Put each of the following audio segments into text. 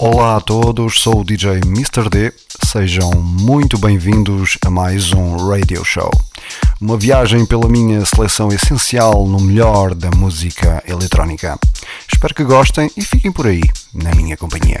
Olá a todos, sou o DJ Mr. D. Sejam muito bem-vindos a mais um Radio Show. Uma viagem pela minha seleção essencial no melhor da música eletrónica. Espero que gostem e fiquem por aí, na minha companhia.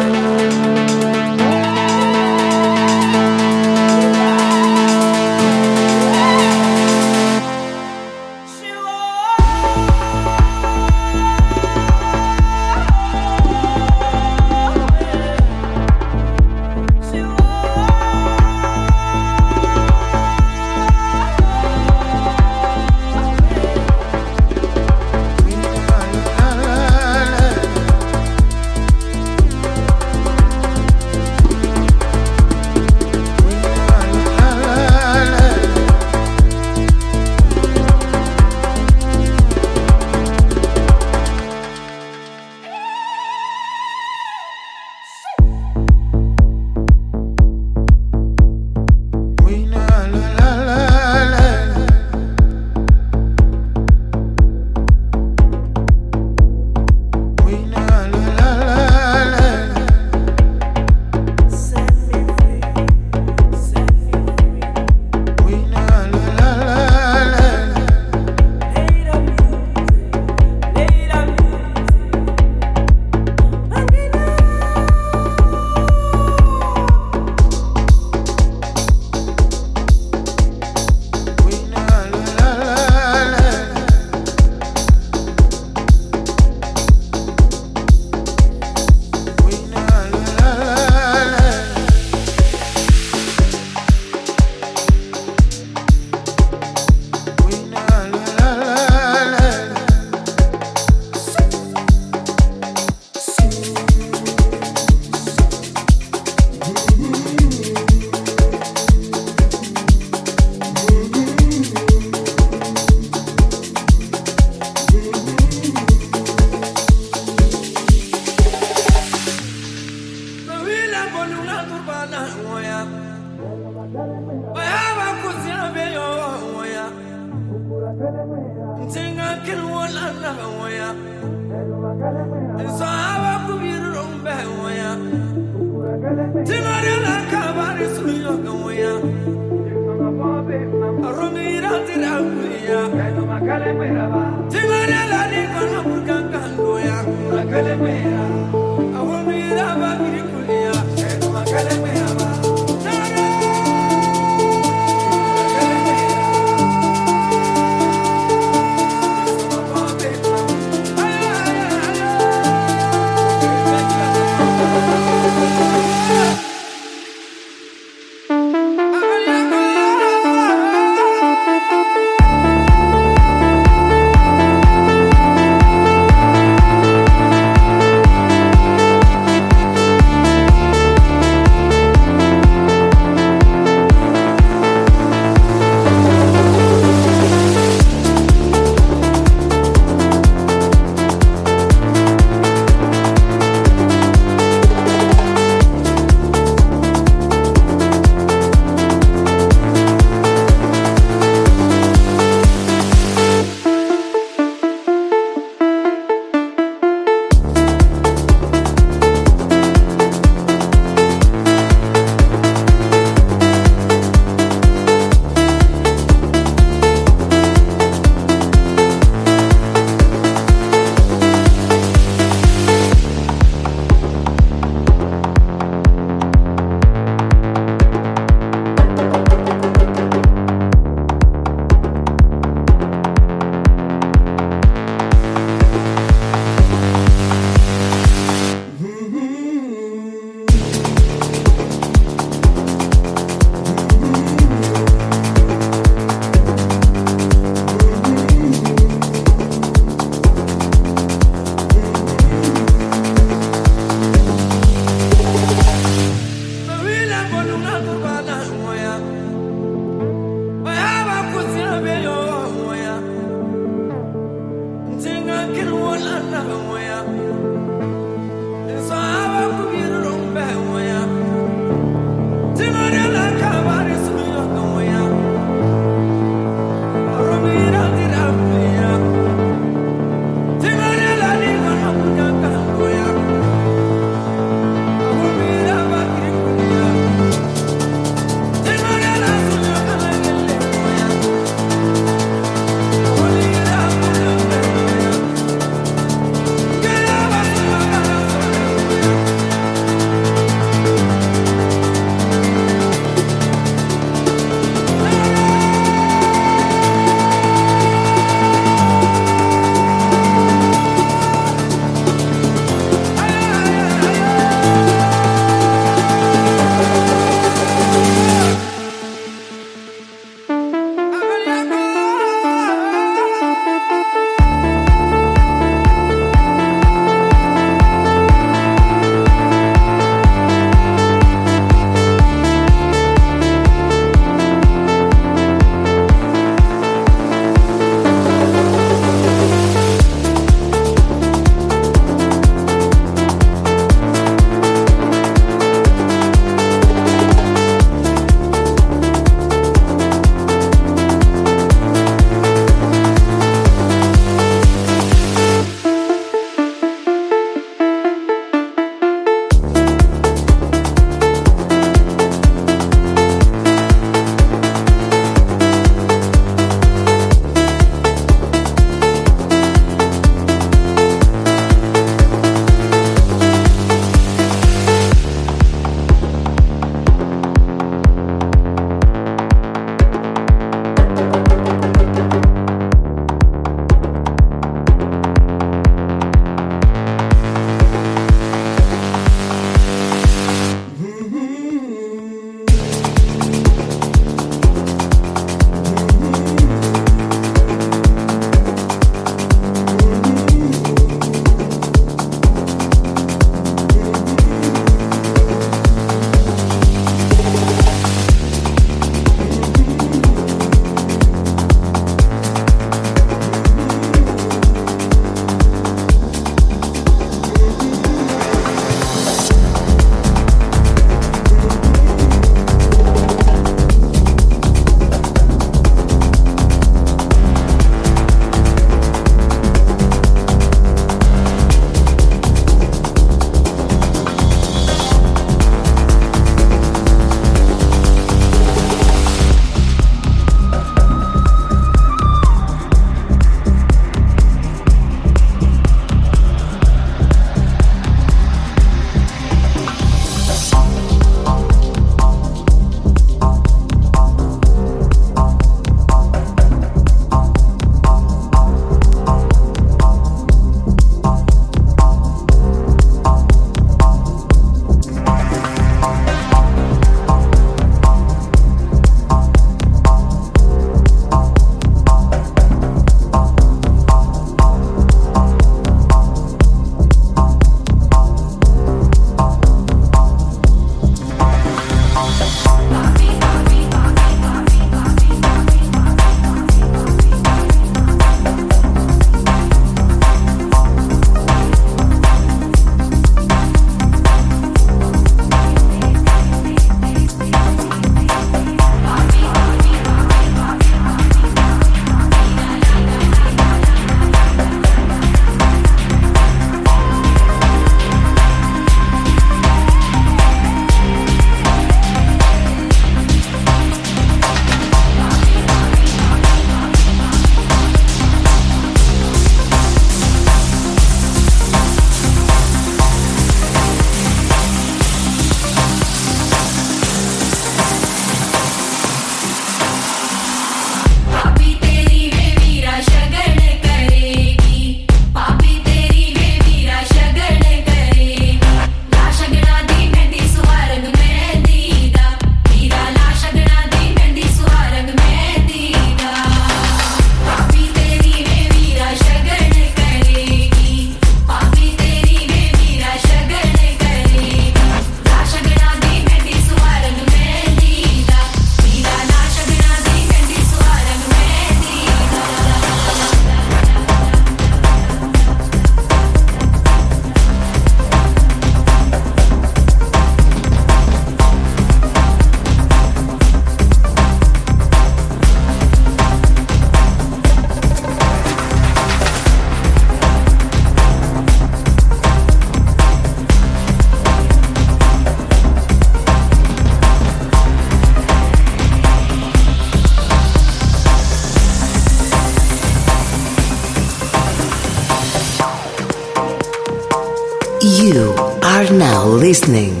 Listening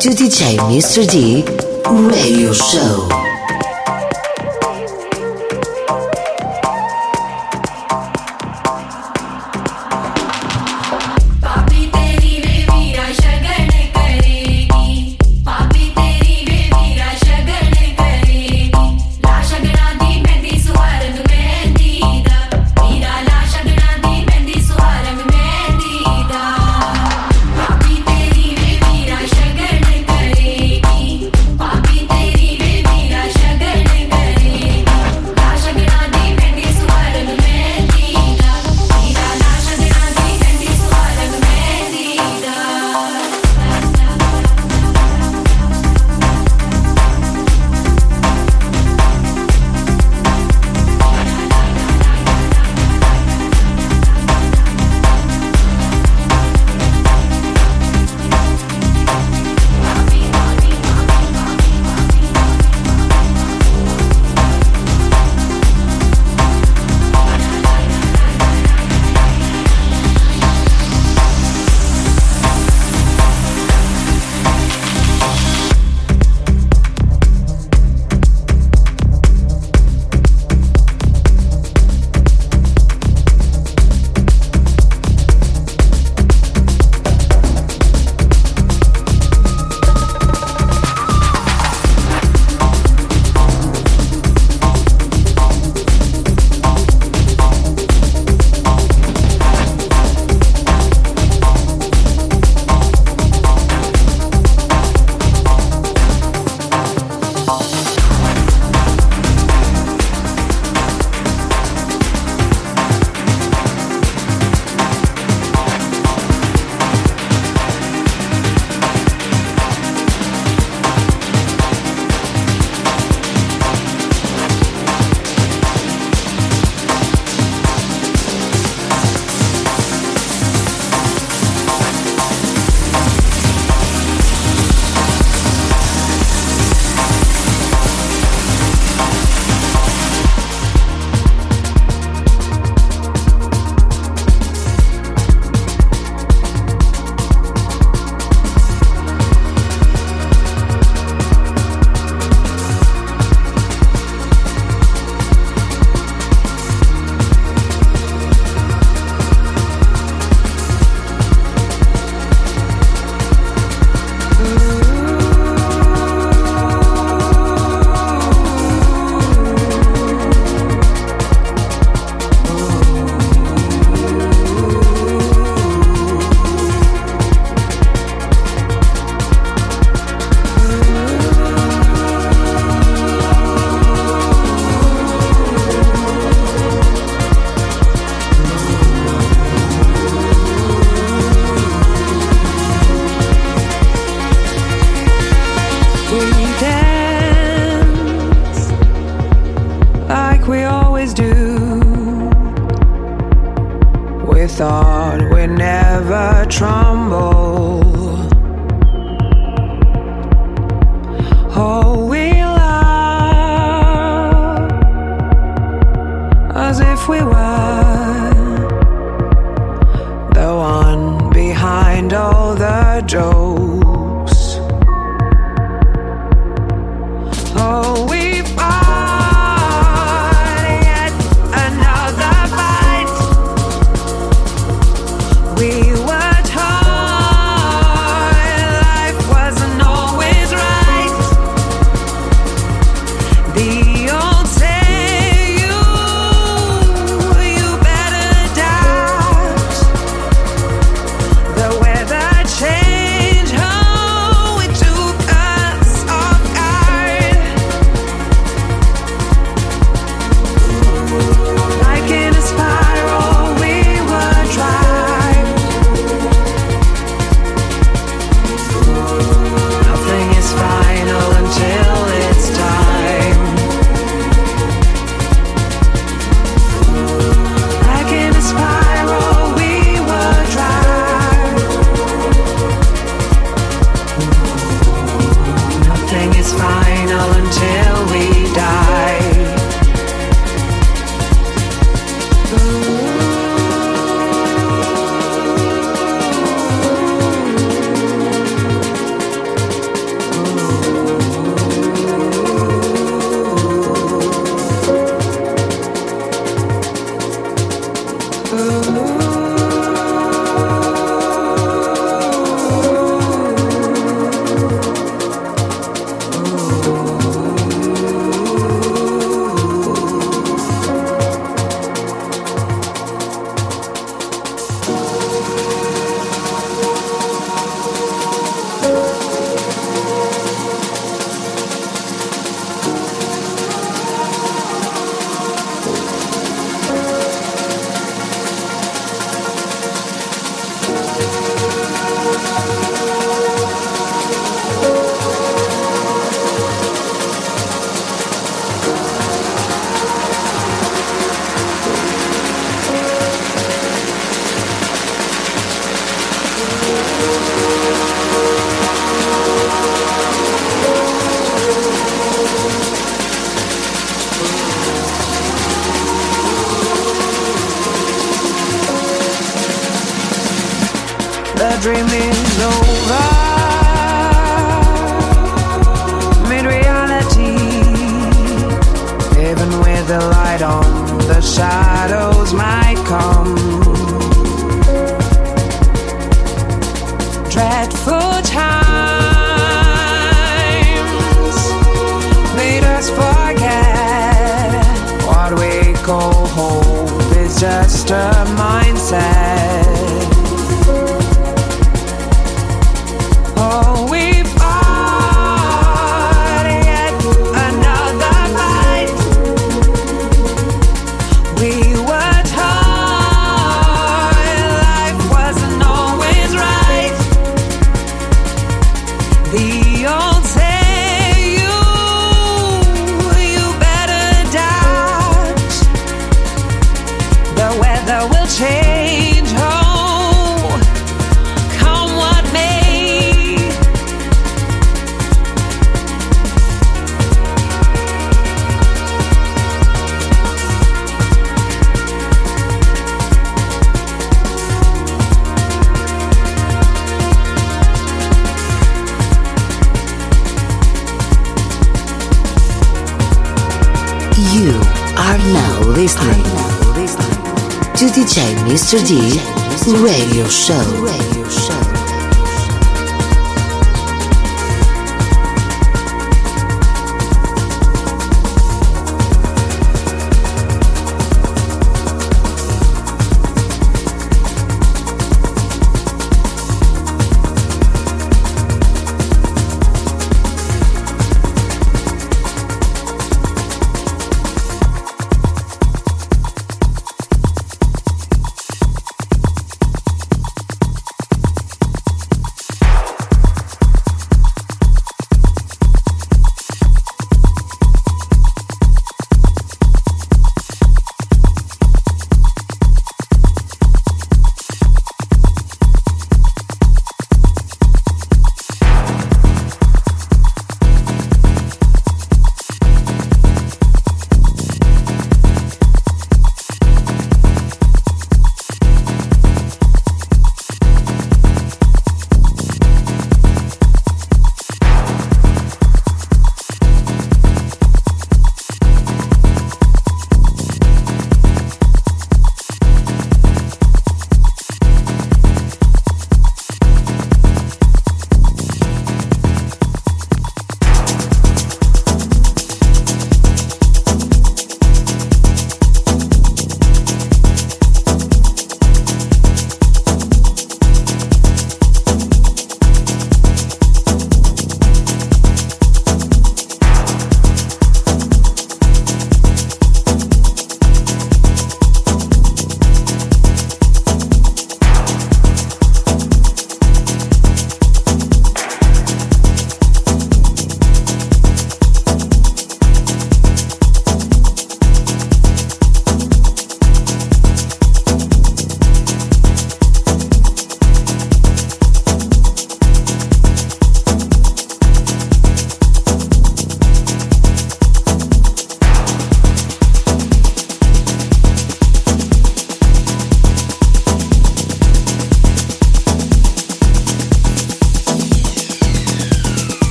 to DJ Mr. D Radio Show. thought we'd never tremble. Oh, we love as if we were. DJ Mr. D Radio Show. Radio Show.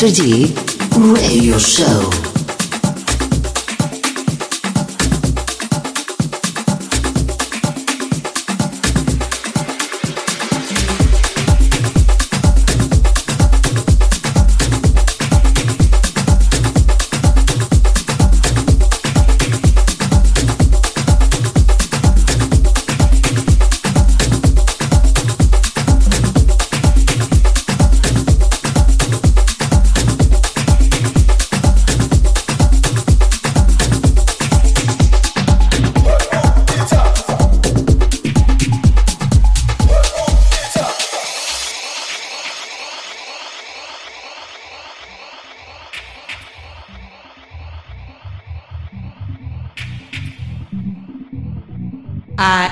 自己。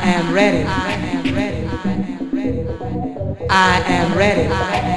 am ready. I am ready. I am ready. I am ready.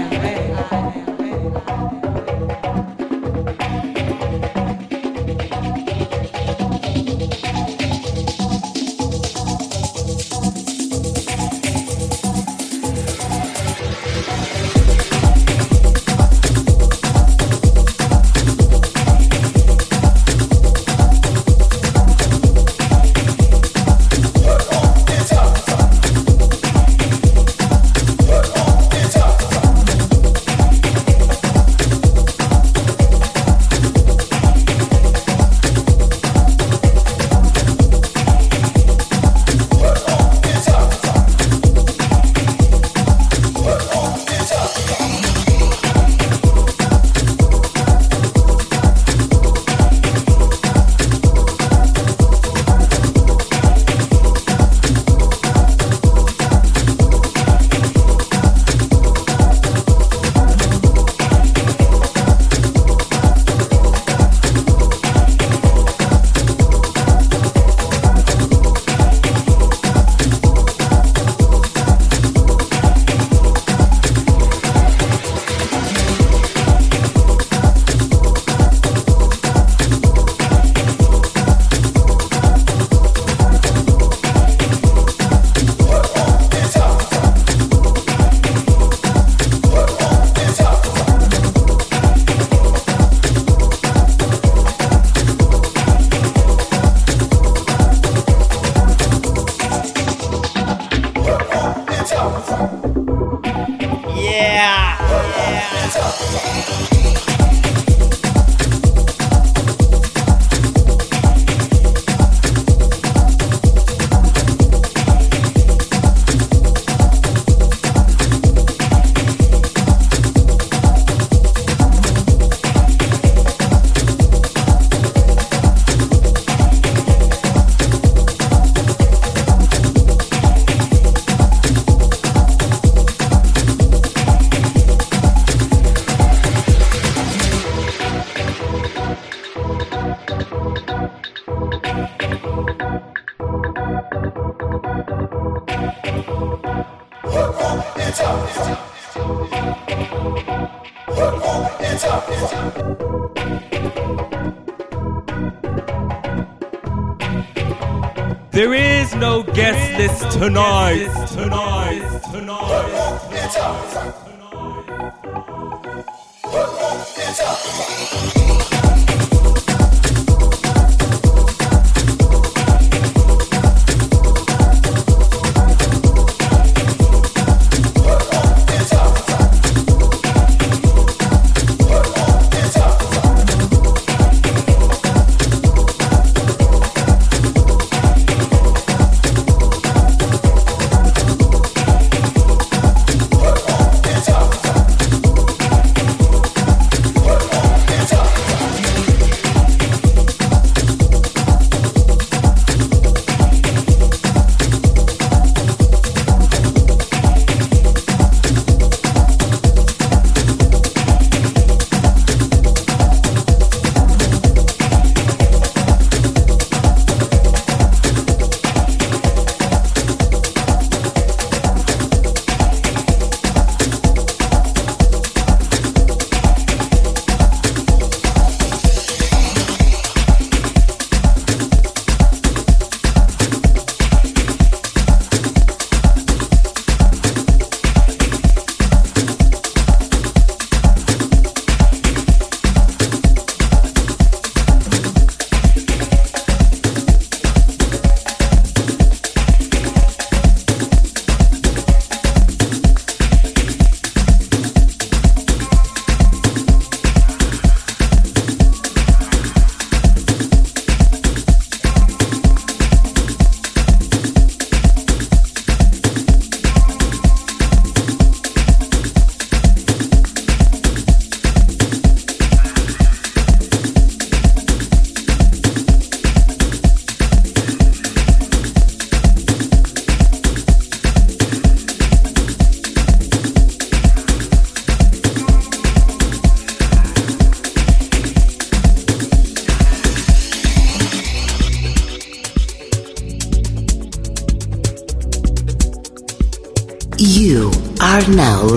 Tonight.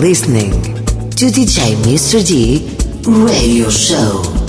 Listening to DJ Mr. D Radio Show.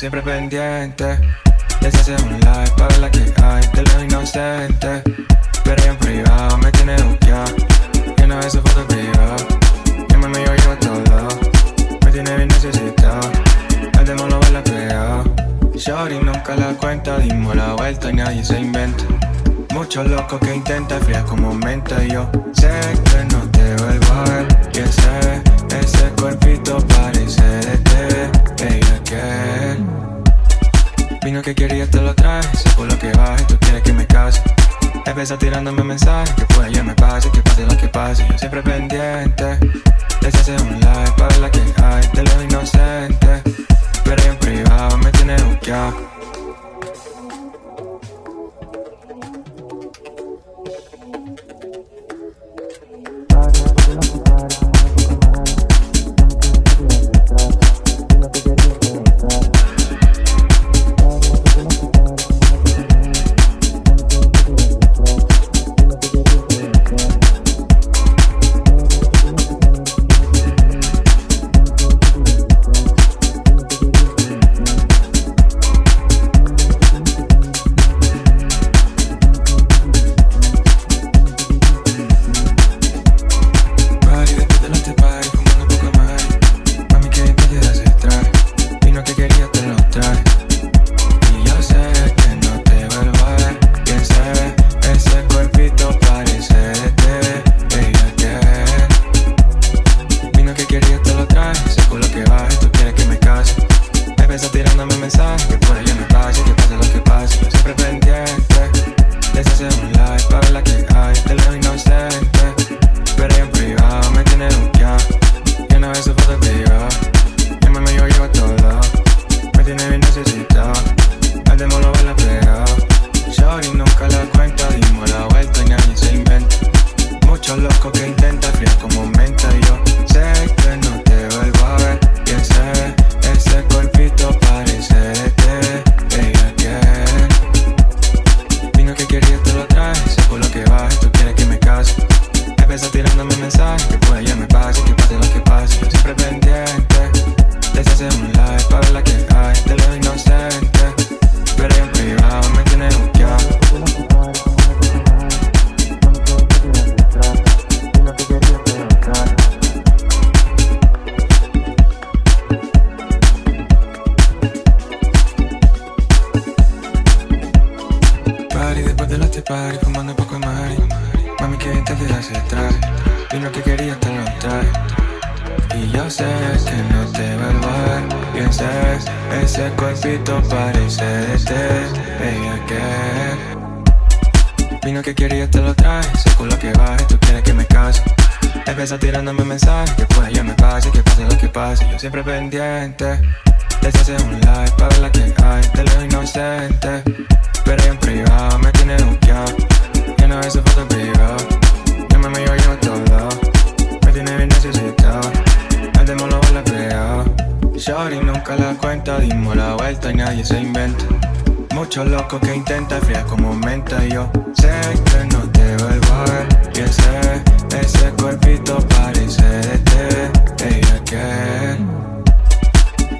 Siempre pendiente. Les hace un like para la que hay de lo inocente. Pero en privado me tiene buqueado. Y una vez su foto privada. Y me yo llevo todo. Me tiene bien necesitado. El demo lo baila pegado. Shorty nunca la cuenta. Dimos la vuelta y nadie se inventa. Muchos locos que intenta fría como mente. Yo sé que no te vuelvo a ver. Y ese, ese cuerpito parece de té. Ella que Vino que quería te lo traje Sé lo que baje, tú quieres que me case Empieza tirándome mensajes Que por ella me pase, que pase lo que pase Yo siempre pendiente Les hace un like para la que hay De lo inocente Pero en privado me tiene buqueado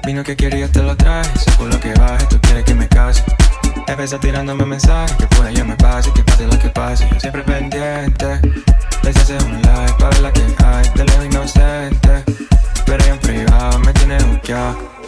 Vino que quiere y yo te lo traje. Según lo que baje, tú quieres que me case. Empezó tirándome mensajes que puede yo me pase, que pase lo que pase. Siempre pendiente. Les hace un like para la que hay. Te leo inocente. Pero en privado me tiene buqueado.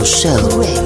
不睡